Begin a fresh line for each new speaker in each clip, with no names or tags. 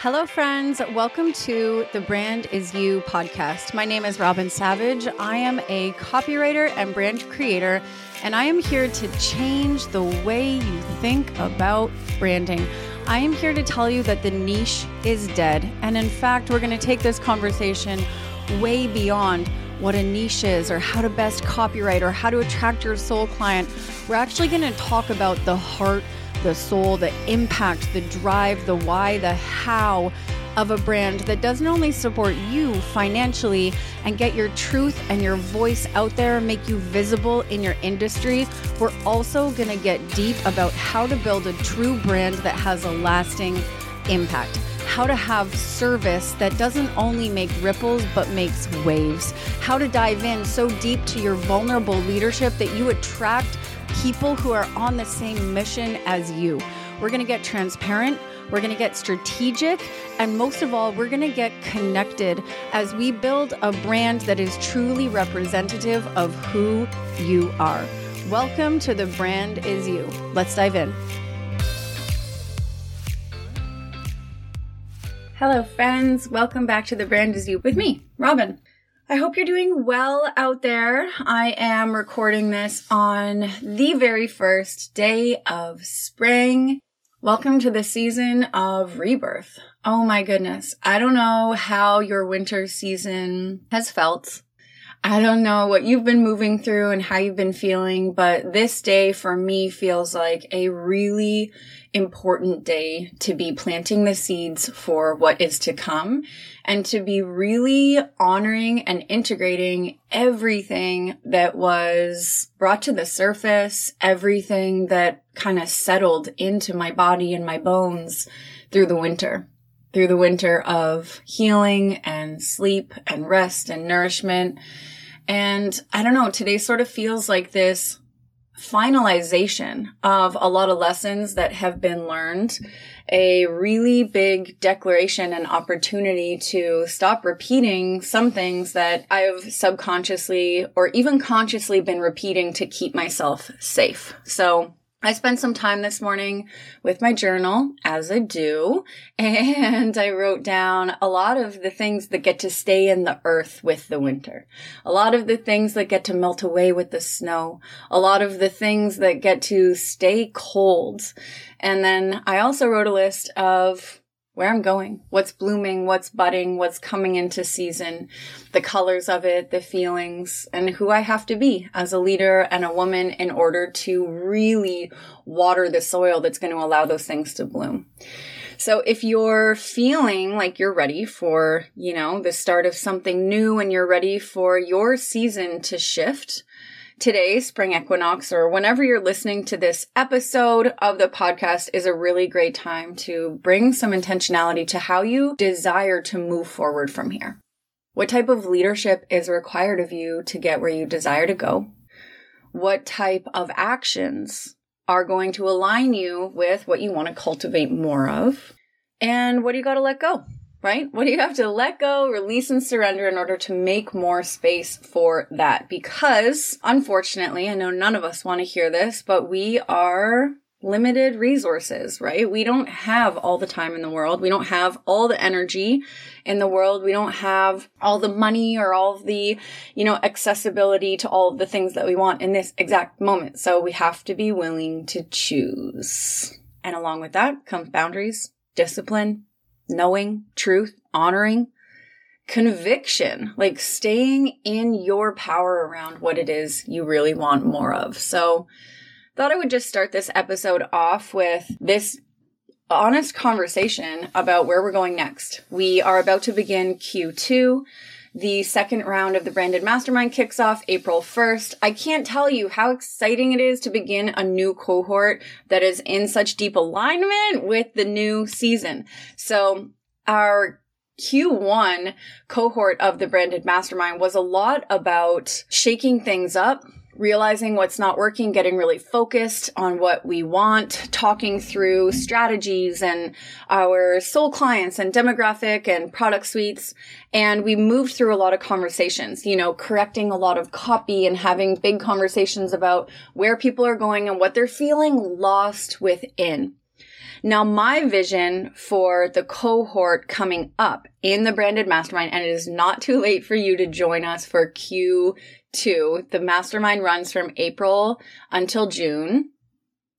Hello, friends. Welcome to the Brand Is You podcast. My name is Robyn Savage. I am a copywriter and brand creator, and I am here to change the way you think about branding. I am here to tell you that the niche is dead. And in fact, we're going to take this conversation way beyond what a niche is or how to best copyright or how to attract your soul client. We're actually going to talk about the heart the soul, the impact, the drive, the why, the how of a brand that doesn't only support you financially and get your truth and your voice out there, and make you visible in your industry, we're also going to get deep about how to build a true brand that has a lasting impact. How to have service that doesn't only make ripples but makes waves. How to dive in so deep to your vulnerable leadership that you attract people who are on the same mission as you. We're going to get transparent. We're going to get strategic. And most of all, we're going to get connected as we build a brand that is truly representative of who you are. Welcome to The Brand Is You. Let's dive in. Hello, friends. Welcome back to The Brand Is You with me, Robyn. I hope you're doing well out there. I am recording this on the very first day of spring. Welcome to the season of rebirth. Oh my goodness. I don't know how your winter season has felt. I don't know what you've been moving through and how you've been feeling, but this day for me feels like a really important day to be planting the seeds for what is to come and to be really honoring and integrating everything that was brought to the surface, everything that kind of settled into my body and my bones through the winter through the winter of healing and sleep and rest and nourishment. And I don't know, today sort of feels like this finalization of a lot of lessons that have been learned, a really big declaration and opportunity to stop repeating some things that I've subconsciously or even consciously been repeating to keep myself safe. So I spent some time this morning with my journal, as I do, and I wrote down a lot of the things that get to stay in the earth with the winter. A lot of the things that get to melt away with the snow. A lot of the things that get to stay cold. And then I also wrote a list of where I'm going, what's blooming, what's budding, what's coming into season, the colors of it, the feelings, and who I have to be as a leader and a woman in order to really water the soil that's going to allow those things to bloom. So if you're feeling like you're ready for, you know, the start of something new and you're ready for your season to shift, today, spring equinox, or whenever you're listening to this episode of the podcast is a really great time to bring some intentionality to how you desire to move forward from here. What type of leadership is required of you to get where you desire to go? What type of actions are going to align you with what you want to cultivate more of? And what do you got to let go? Right? What do you have to let go, release, and surrender in order to make more space for that? Because unfortunately, I know none of us want to hear this, but we are limited resources, right? We don't have all the time in the world. We don't have all the energy in the world. We don't have all the money or all of the, you know, accessibility to all of the things that we want in this exact moment. So we have to be willing to choose. And along with that comes boundaries, discipline, knowing, truth, honoring, conviction, like staying in your power around what it is you really want more of. So, thought I would just start this episode off with this honest conversation about where we're going next. We are about to begin Q2. The second round of the Branded Mastermind kicks off April 1st. I can't tell you how exciting it is to begin a new cohort that is in such deep alignment with the new season. So our Q1 cohort of the Branded Mastermind was a lot about shaking things up, realizing what's not working, getting really focused on what we want, talking through strategies and our soul clients and demographic and product suites. And we moved through a lot of conversations, you know, correcting a lot of copy and having big conversations about where people are going and what they're feeling lost within. Now, my vision for the cohort coming up in the branded mastermind, and it is not too late for you to join us for Q2. The mastermind runs from April until June.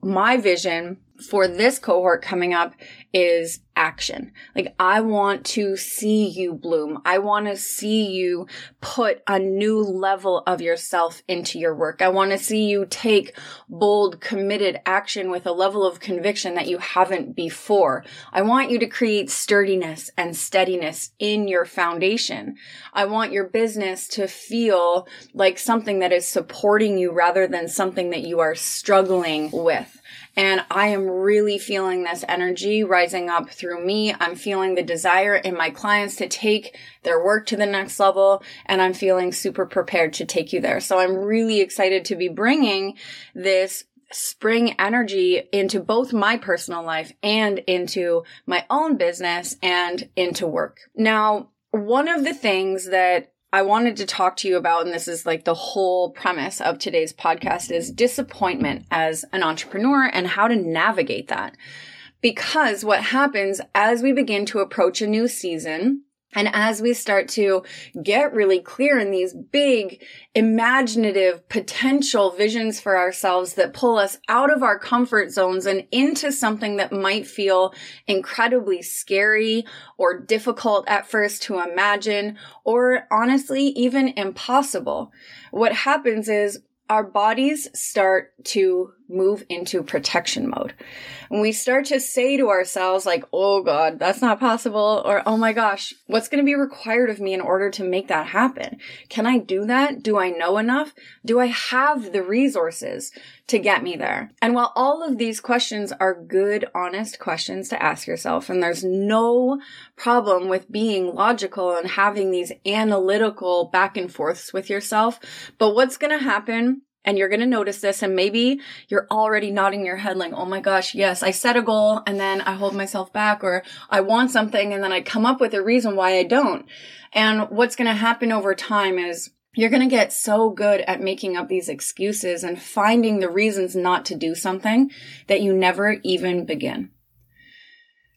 My vision for this cohort coming up is action. Like I want to see you bloom. I want to see you put a new level of yourself into your work. I want to see you take bold, committed action with a level of conviction that you haven't before. I want you to create sturdiness and steadiness in your foundation. I want your business to feel like something that is supporting you rather than something that you are struggling with. And I am really feeling this energy rising up through me. I'm feeling the desire in my clients to take their work to the next level. And I'm feeling super prepared to take you there. So I'm really excited to be bringing this spring energy into both my personal life and into my own business and into work. Now, one of the things that I wanted to talk to you about, and this is like the whole premise of today's podcast is disappointment as an entrepreneur and how to navigate that. Because what happens as we begin to approach a new season, and as we start to get really clear in these big, imaginative, potential visions for ourselves that pull us out of our comfort zones and into something that might feel incredibly scary or difficult at first to imagine, or honestly, even impossible, what happens is our bodies start to move into protection mode. And we start to say to ourselves, like, oh God, that's not possible. Or, oh my gosh, what's going to be required of me in order to make that happen? Can I do that? Do I know enough? Do I have the resources to get me there? And while all of these questions are good, honest questions to ask yourself, and there's no problem with being logical and having these analytical back and forths with yourself. But what's going to happen and you're going to notice this and maybe you're already nodding your head like, oh my gosh, yes, I set a goal and then I hold myself back or I want something and then I come up with a reason why I don't. And what's going to happen over time is you're going to get so good at making up these excuses and finding the reasons not to do something that you never even begin.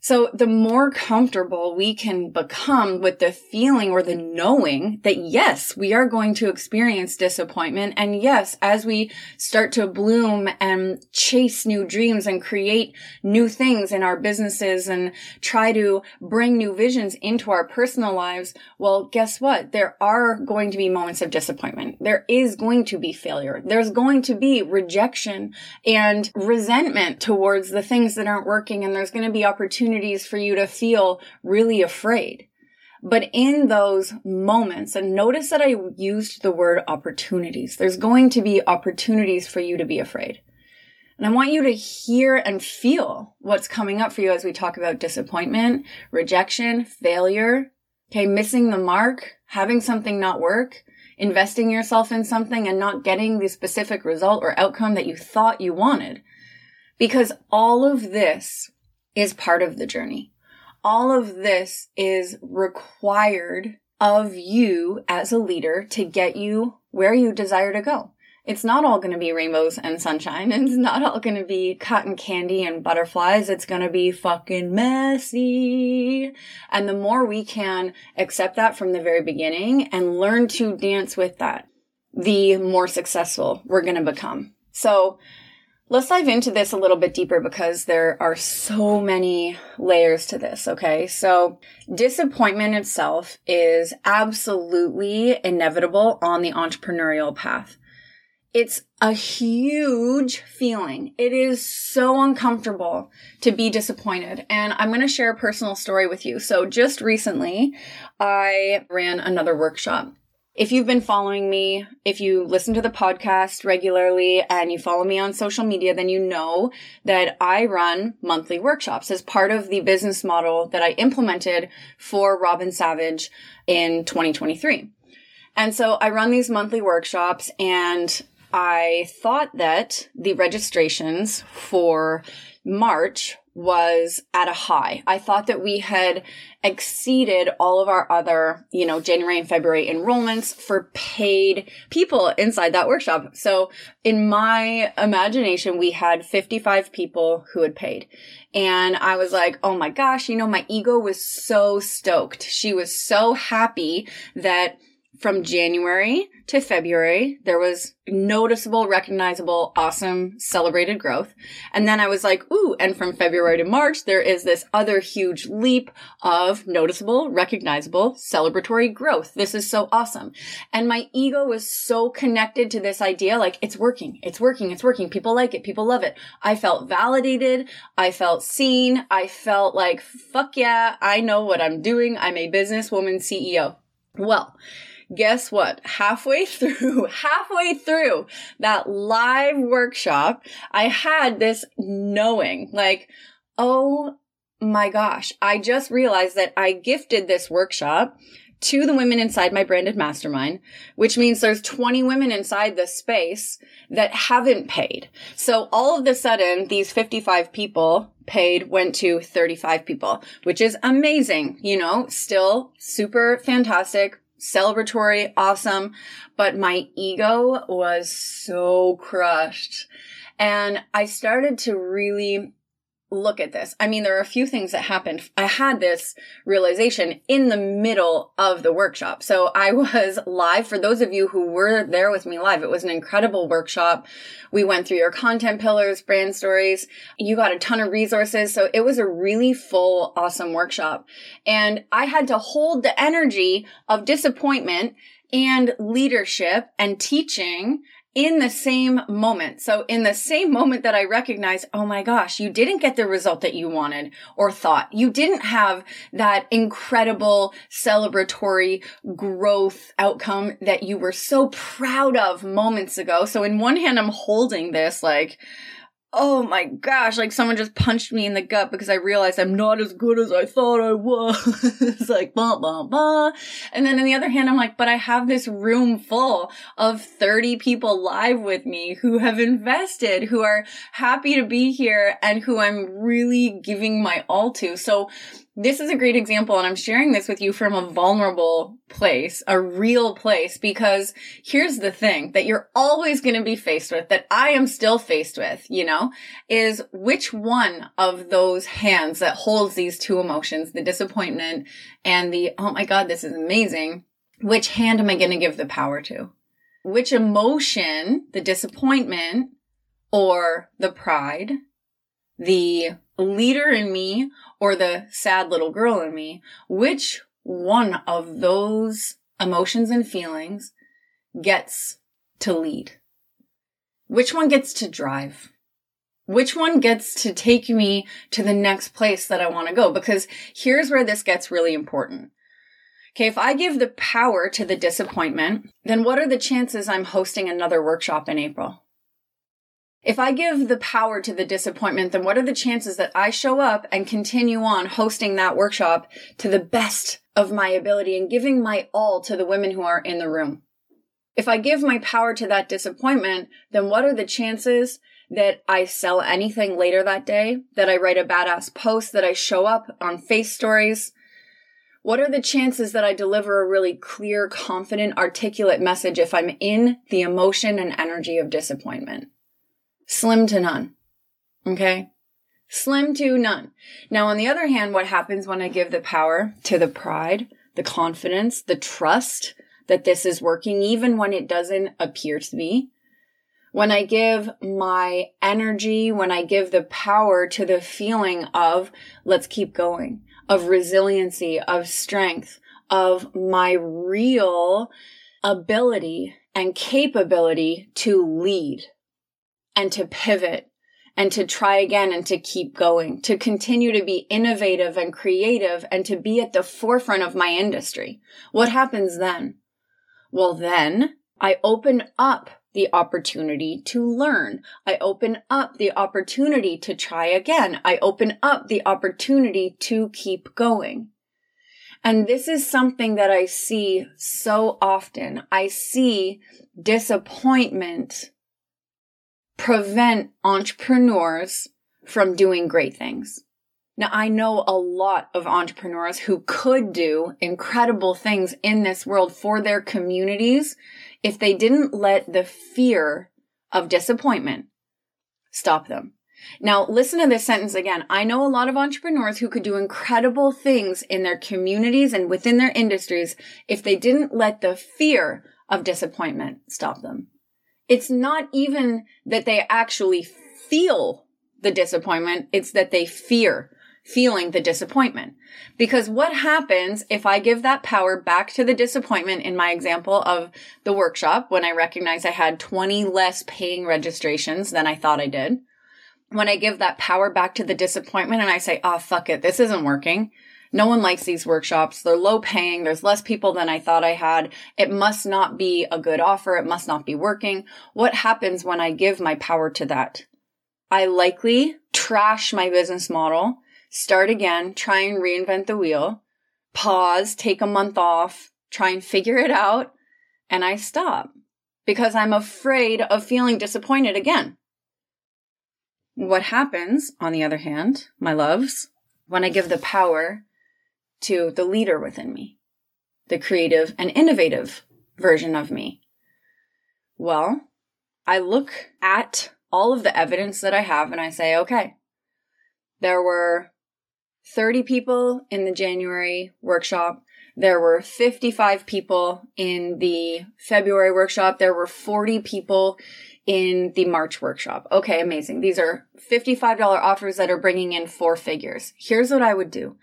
So the more comfortable we can become with the feeling or the knowing that yes, we are going to experience disappointment. And yes, as we start to bloom and chase new dreams and create new things in our businesses and try to bring new visions into our personal lives, well, guess what? There are going to be moments of disappointment. There is going to be failure. There's going to be rejection and resentment towards the things that aren't working. And there's going to be opportunities opportunities for you to feel really afraid. But in those moments, and notice that I used the word opportunities, there's going to be opportunities for you to be afraid. And I want you to hear and feel what's coming up for you as we talk about disappointment, rejection, failure, okay, missing the mark, having something not work, investing yourself in something and not getting the specific result or outcome that you thought you wanted. Because all of this is part of the journey. All of this is required of you as a leader to get you where you desire to go. It's not all going to be rainbows and sunshine. It's not all going to be cotton candy and butterflies. It's going to be fucking messy. And the more we can accept that from the very beginning and learn to dance with that, the more successful we're going to become. So Let's dive into this a little bit deeper because there are so many layers to this, okay? So disappointment itself is absolutely inevitable on the entrepreneurial path. It's a huge feeling. It is so uncomfortable to be disappointed. And I'm going to share a personal story with you. So just recently, I ran another workshop if you've been following me, if you listen to the podcast regularly and you follow me on social media, then you know that I run monthly workshops as part of the business model that I implemented for Robyn Savage in 2023. And so I run these monthly workshops and I thought that the registrations for March was at a high. I thought that we had exceeded all of our other, you know, January and February enrollments for paid people inside that workshop. So in my imagination, we had 55 people who had paid. And I was like, oh my gosh, you know, my ego was so stoked. She was so happy that from January to February, there was noticeable, recognizable, awesome, celebrated growth. And then I was like, ooh, and from February to March, there is this other huge leap of noticeable, recognizable, celebratory growth. This is so awesome. And my ego was so connected to this idea, like, it's working, it's working, it's working. People like it, people love it. I felt validated. I felt seen. I felt like, fuck yeah, I know what I'm doing. I'm a businesswoman CEO. Well, guess what? Halfway through, halfway through that live workshop, I had this knowing like, oh my gosh, I just realized that I gifted this workshop to the women inside my branded mastermind, which means there's 20 women inside the space that haven't paid. So all of the sudden, these 55 people paid went to 35 people, which is amazing. You know, still super fantastic celebratory, awesome, but my ego was so crushed. And I started to really look at this. I mean, there are a few things that happened. I had this realization in the middle of the workshop. So I was live. For those of you who were there with me live, it was an incredible workshop. We went through your content pillars, brand stories. You got a ton of resources. So it was a really full, awesome workshop. And I had to hold the energy of disappointment and leadership and teaching in the same moment. So in the same moment that I recognize, oh my gosh, you didn't get the result that you wanted or thought. You didn't have that incredible celebratory growth outcome that you were so proud of moments ago. So in one hand, I'm holding this like, oh my gosh, like someone just punched me in the gut because I realized I'm not as good as I thought I was. it's like, blah, blah, blah. And then on the other hand, I'm like, but I have this room full of 30 people live with me who have invested, who are happy to be here and who I'm really giving my all to. So this is a great example and I'm sharing this with you from a vulnerable place, a real place, because here's the thing that you're always going to be faced with, that I am still faced with, you know, is which one of those hands that holds these two emotions, the disappointment and the, oh my God, this is amazing. Which hand am I going to give the power to? Which emotion, the disappointment or the pride, the leader in me or the sad little girl in me, which one of those emotions and feelings gets to lead? Which one gets to drive? Which one gets to take me to the next place that I want to go? Because here's where this gets really important. Okay, if I give the power to the disappointment, then what are the chances I'm hosting another workshop in April? If I give the power to the disappointment, then what are the chances that I show up and continue on hosting that workshop to the best of my ability and giving my all to the women who are in the room? If I give my power to that disappointment, then what are the chances that I sell anything later that day, that I write a badass post, that I show up on face stories? What are the chances that I deliver a really clear, confident, articulate message if I'm in the emotion and energy of disappointment? Slim to none. Okay? Slim to none. Now, on the other hand, what happens when I give the power to the pride, the confidence, the trust that this is working, even when it doesn't appear to be? When I give my energy, when I give the power to the feeling of let's keep going, of resiliency, of strength, of my real ability and capability to lead and to pivot and to try again and to keep going, to continue to be innovative and creative and to be at the forefront of my industry. What happens then? Well, then I open up the opportunity to learn. I open up the opportunity to try again. I open up the opportunity to keep going. And this is something that I see so often. I see disappointment prevent entrepreneurs from doing great things. Now, I know a lot of entrepreneurs who could do incredible things in this world for their communities if they didn't let the fear of disappointment stop them. Now, listen to this sentence again. I know a lot of entrepreneurs who could do incredible things in their communities and within their industries if they didn't let the fear of disappointment stop them. It's not even that they actually feel the disappointment. It's that they fear feeling the disappointment. Because what happens if I give that power back to the disappointment in my example of the workshop when I recognize I had 20 less paying registrations than I thought I did? When I give that power back to the disappointment and I say, oh, fuck it, this isn't working. No one likes these workshops. They're low paying. There's less people than I thought I had. It must not be a good offer. It must not be working. What happens when I give my power to that? I likely trash my business model start again, try and reinvent the wheel, pause, take a month off, try and figure it out, and I stop because I'm afraid of feeling disappointed again. What happens, on the other hand, my loves, when I give the power to the leader within me, the creative and innovative version of me? Well, I look at all of the evidence that I have and I say, okay, there were 30 people in the January workshop. There were 55 people in the February workshop. There were 40 people in the March workshop. Okay, amazing. These are $55 offers that are bringing in four figures. Here's what I would do.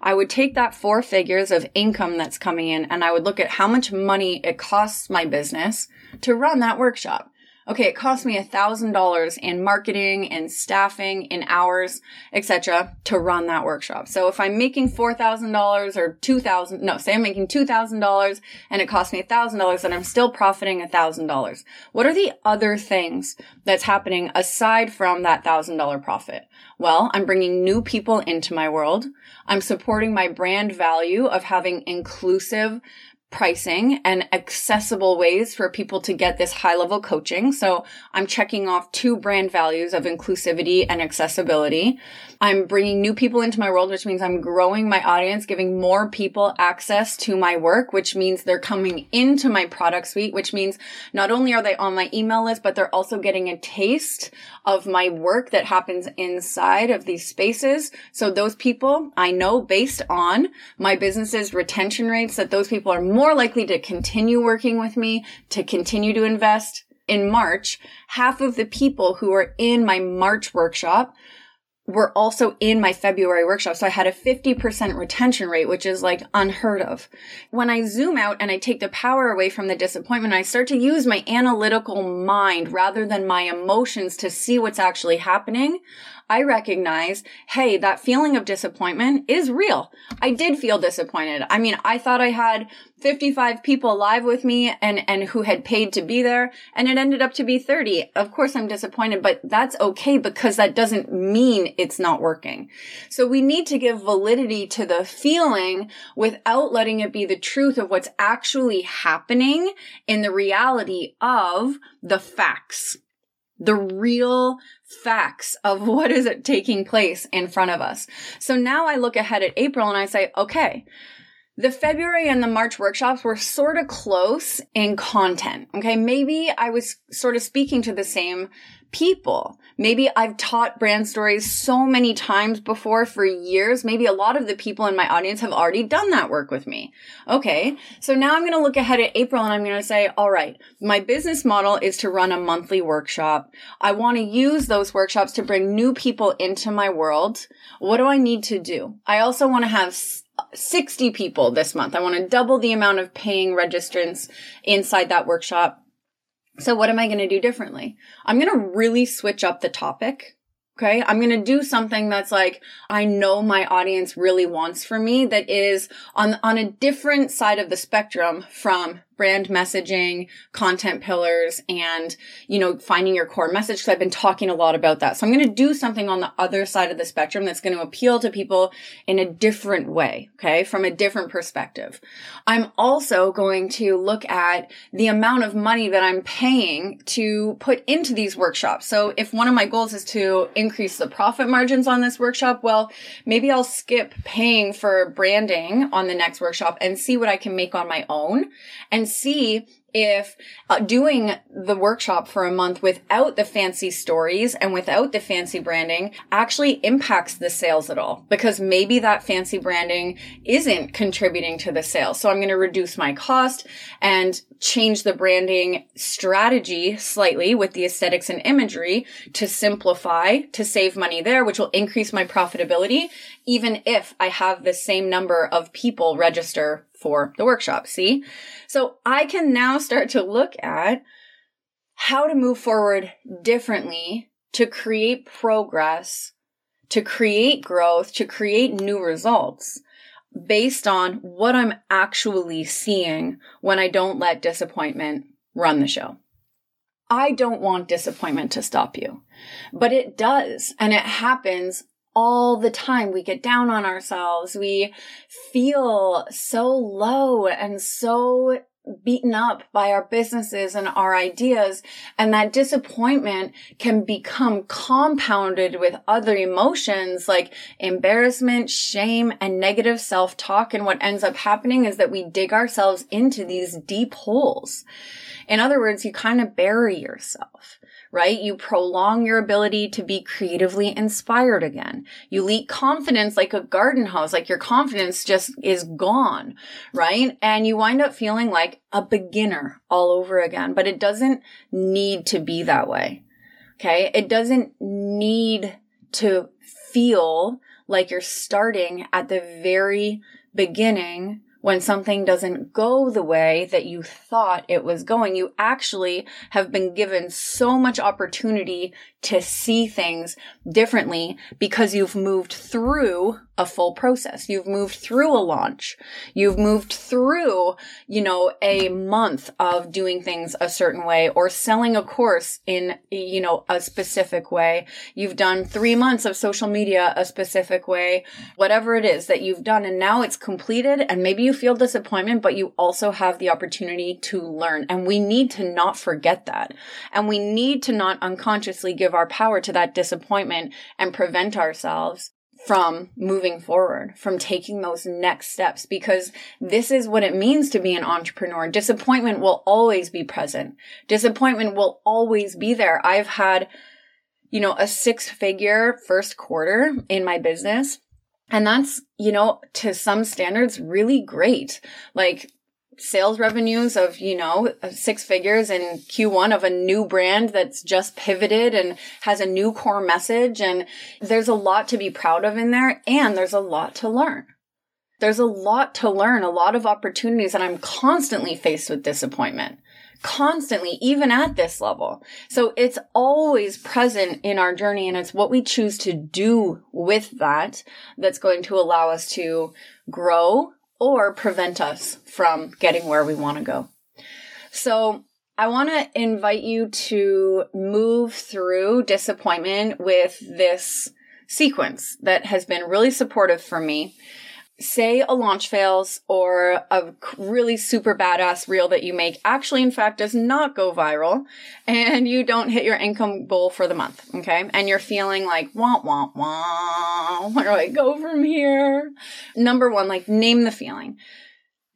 I would take that four figures of income that's coming in and I would look at how much money it costs my business to run that workshop okay, it cost me a thousand dollars in marketing and staffing in hours, etc., to run that workshop. So if I'm making four thousand dollars or two thousand, no, say I'm making two thousand dollars and it cost me a thousand dollars, then I'm still profiting a thousand dollars. What are the other things that's happening aside from that thousand dollar profit? Well, I'm bringing new people into my world. I'm supporting my brand value of having inclusive pricing and accessible ways for people to get this high level coaching. So I'm checking off two brand values of inclusivity and accessibility. I'm bringing new people into my world, which means I'm growing my audience, giving more people access to my work, which means they're coming into my product suite, which means not only are they on my email list, but they're also getting a taste of my work that happens inside of these spaces. So those people I know based on my business's retention rates that those people are more more likely to continue working with me, to continue to invest. In March, half of the people who are in my March workshop were also in my February workshop. So I had a 50% retention rate, which is like unheard of. When I zoom out and I take the power away from the disappointment, I start to use my analytical mind rather than my emotions to see what's actually happening. I recognize, hey, that feeling of disappointment is real. I did feel disappointed. I mean, I thought I had 55 people live with me and, and who had paid to be there and it ended up to be 30. Of course I'm disappointed, but that's okay because that doesn't mean it's not working. So we need to give validity to the feeling without letting it be the truth of what's actually happening in the reality of the facts the real facts of what is it taking place in front of us. So now I look ahead at April and I say, okay, the February and the March workshops were sort of close in content. Okay. Maybe I was sort of speaking to the same people. Maybe I've taught brand stories so many times before for years. Maybe a lot of the people in my audience have already done that work with me. Okay. So now I'm going to look ahead at April and I'm going to say, all right, my business model is to run a monthly workshop. I want to use those workshops to bring new people into my world. What do I need to do? I also want to have 60 people this month. I want to double the amount of paying registrants inside that workshop. So what am I going to do differently? I'm going to really switch up the topic. Okay. I'm going to do something that's like, I know my audience really wants from me that is on, on a different side of the spectrum from brand messaging, content pillars, and, you know, finding your core message. Cause I've been talking a lot about that. So I'm going to do something on the other side of the spectrum that's going to appeal to people in a different way. Okay. From a different perspective. I'm also going to look at the amount of money that I'm paying to put into these workshops. So if one of my goals is to increase the profit margins on this workshop, well, maybe I'll skip paying for branding on the next workshop and see what I can make on my own and and see if uh, doing the workshop for a month without the fancy stories and without the fancy branding actually impacts the sales at all because maybe that fancy branding isn't contributing to the sales. So I'm going to reduce my cost and change the branding strategy slightly with the aesthetics and imagery to simplify, to save money there, which will increase my profitability, even if I have the same number of people register for the workshop. See? So I can now start to look at how to move forward differently to create progress, to create growth, to create new results based on what I'm actually seeing when I don't let disappointment run the show. I don't want disappointment to stop you, but it does. And it happens all the time. We get down on ourselves. We feel so low and so beaten up by our businesses and our ideas. And that disappointment can become compounded with other emotions like embarrassment, shame, and negative self-talk. And what ends up happening is that we dig ourselves into these deep holes. In other words, you kind of bury yourself right? You prolong your ability to be creatively inspired again. You leak confidence like a garden hose, like your confidence just is gone, right? And you wind up feeling like a beginner all over again, but it doesn't need to be that way. Okay. It doesn't need to feel like you're starting at the very beginning when something doesn't go the way that you thought it was going. You actually have been given so much opportunity to see things differently because you've moved through a full process. You've moved through a launch. You've moved through, you know, a month of doing things a certain way or selling a course in, you know, a specific way. You've done three months of social media a specific way, whatever it is that you've done. And now it's completed and maybe you feel disappointment, but you also have the opportunity to learn. And we need to not forget that. And we need to not unconsciously give our power to that disappointment and prevent ourselves from moving forward, from taking those next steps, because this is what it means to be an entrepreneur. Disappointment will always be present. Disappointment will always be there. I've had, you know, a six figure first quarter in my business. And that's, you know, to some standards, really great. Like sales revenues of, you know, six figures in Q1 of a new brand that's just pivoted and has a new core message. And there's a lot to be proud of in there. And there's a lot to learn. There's a lot to learn, a lot of opportunities. And I'm constantly faced with disappointment constantly, even at this level. So it's always present in our journey and it's what we choose to do with that that's going to allow us to grow or prevent us from getting where we want to go. So I want to invite you to move through disappointment with this sequence that has been really supportive for me say a launch fails or a really super badass reel that you make actually in fact does not go viral and you don't hit your income goal for the month okay? And you're feeling like wah wah wah where do i go from here? Number one like name the feeling.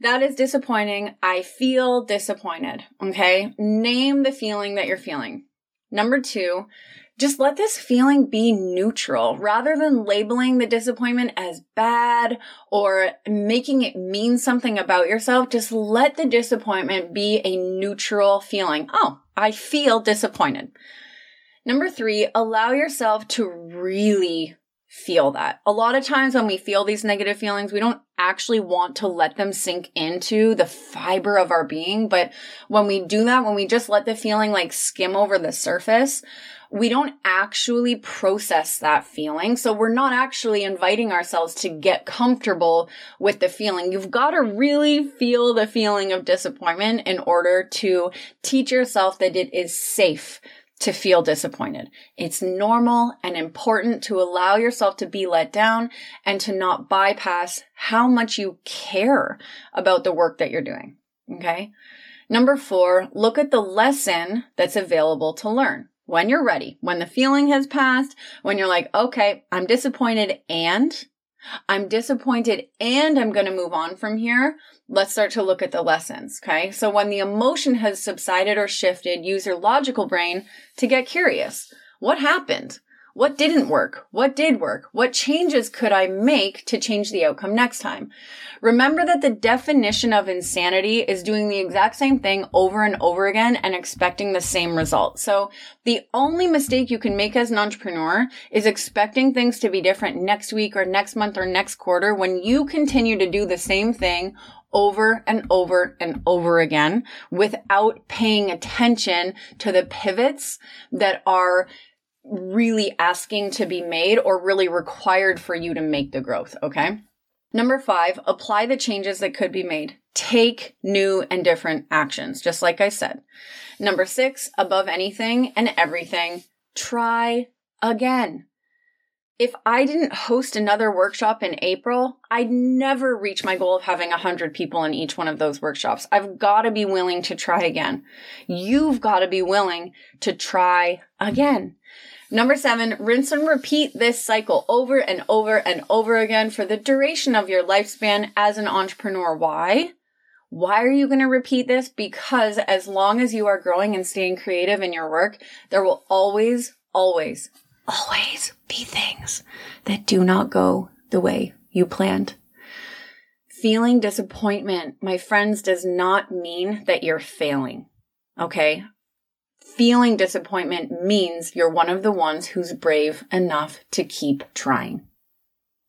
That is disappointing. I feel disappointed okay? Name the feeling that you're feeling. Number two just let this feeling be neutral rather than labeling the disappointment as bad or making it mean something about yourself. Just let the disappointment be a neutral feeling. Oh, I feel disappointed. Number three, allow yourself to really feel that. A lot of times when we feel these negative feelings, we don't actually want to let them sink into the fiber of our being. But when we do that, when we just let the feeling like skim over the surface, we don't actually process that feeling. So we're not actually inviting ourselves to get comfortable with the feeling. You've got to really feel the feeling of disappointment in order to teach yourself that it is safe to feel disappointed. It's normal and important to allow yourself to be let down and to not bypass how much you care about the work that you're doing. Okay. Number four, look at the lesson that's available to learn when you're ready, when the feeling has passed, when you're like, okay, I'm disappointed and I'm disappointed and I'm going to move on from here. Let's start to look at the lessons. Okay. So when the emotion has subsided or shifted, use your logical brain to get curious. What happened? What didn't work? What did work? What changes could I make to change the outcome next time? Remember that the definition of insanity is doing the exact same thing over and over again and expecting the same result. So the only mistake you can make as an entrepreneur is expecting things to be different next week or next month or next quarter when you continue to do the same thing over and over and over again without paying attention to the pivots that are really asking to be made or really required for you to make the growth. Okay. Number five, apply the changes that could be made. Take new and different actions, just like I said. Number six, above anything and everything, try again. If I didn't host another workshop in April, I'd never reach my goal of having 100 people in each one of those workshops. I've got to be willing to try again. You've got to be willing to try again. Number seven, rinse and repeat this cycle over and over and over again for the duration of your lifespan as an entrepreneur. Why? Why are you going to repeat this? Because as long as you are growing and staying creative in your work, there will always, always, always be things that do not go the way you planned. Feeling disappointment, my friends, does not mean that you're failing. Okay feeling disappointment means you're one of the ones who's brave enough to keep trying.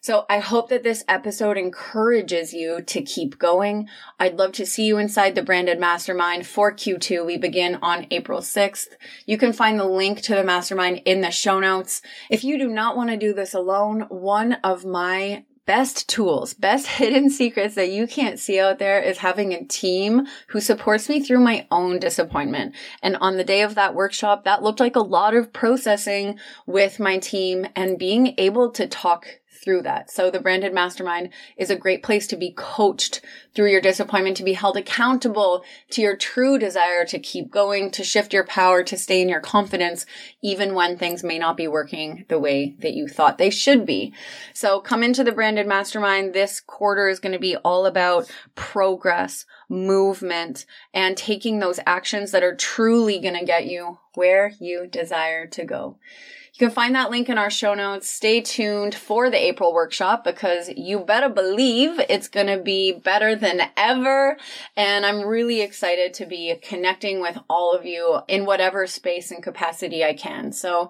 So I hope that this episode encourages you to keep going. I'd love to see you inside the branded mastermind for Q2. We begin on April 6th. You can find the link to the mastermind in the show notes. If you do not want to do this alone, one of my best tools, best hidden secrets that you can't see out there is having a team who supports me through my own disappointment. And on the day of that workshop, that looked like a lot of processing with my team and being able to talk through that. So the branded mastermind is a great place to be coached through your disappointment, to be held accountable to your true desire to keep going, to shift your power, to stay in your confidence, even when things may not be working the way that you thought they should be. So come into the branded mastermind. This quarter is going to be all about progress, movement, and taking those actions that are truly going to get you where you desire to go. You can find that link in our show notes. Stay tuned for the April workshop because you better believe it's going to be better than ever. And I'm really excited to be connecting with all of you in whatever space and capacity I can. So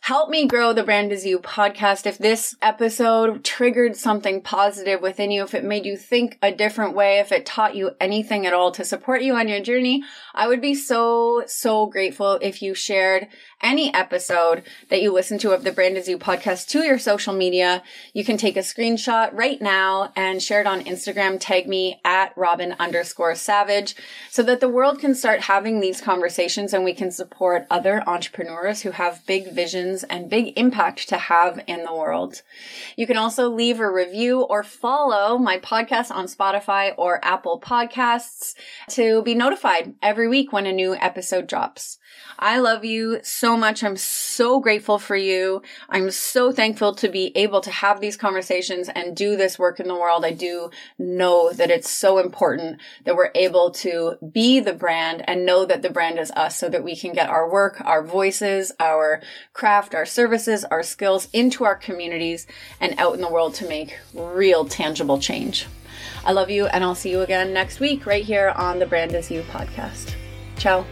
help me grow the Brand Is You podcast. If this episode triggered something positive within you, if it made you think a different way, if it taught you anything at all to support you on your journey, I would be so, so grateful if you shared any episode that you listen to of the Brand Is You podcast to your social media. You can take a screenshot right now and share it on Instagram. Tag me at Robyn underscore savage so that the world can start having these conversations and we can support other entrepreneurs who have big visions and big impact to have in the world. You can also leave a review or follow my podcast on Spotify or Apple podcasts to be notified every week when a new episode drops. I love you so much. I'm so grateful for you. I'm so thankful to be able to have these conversations and do this work in the world. I do know that it's so important that we're able to be the brand and know that the brand is us so that we can get our work, our voices, our craft, our services, our skills into our communities and out in the world to make real tangible change. I love you and I'll see you again next week right here on the Brand Is You podcast. Ciao.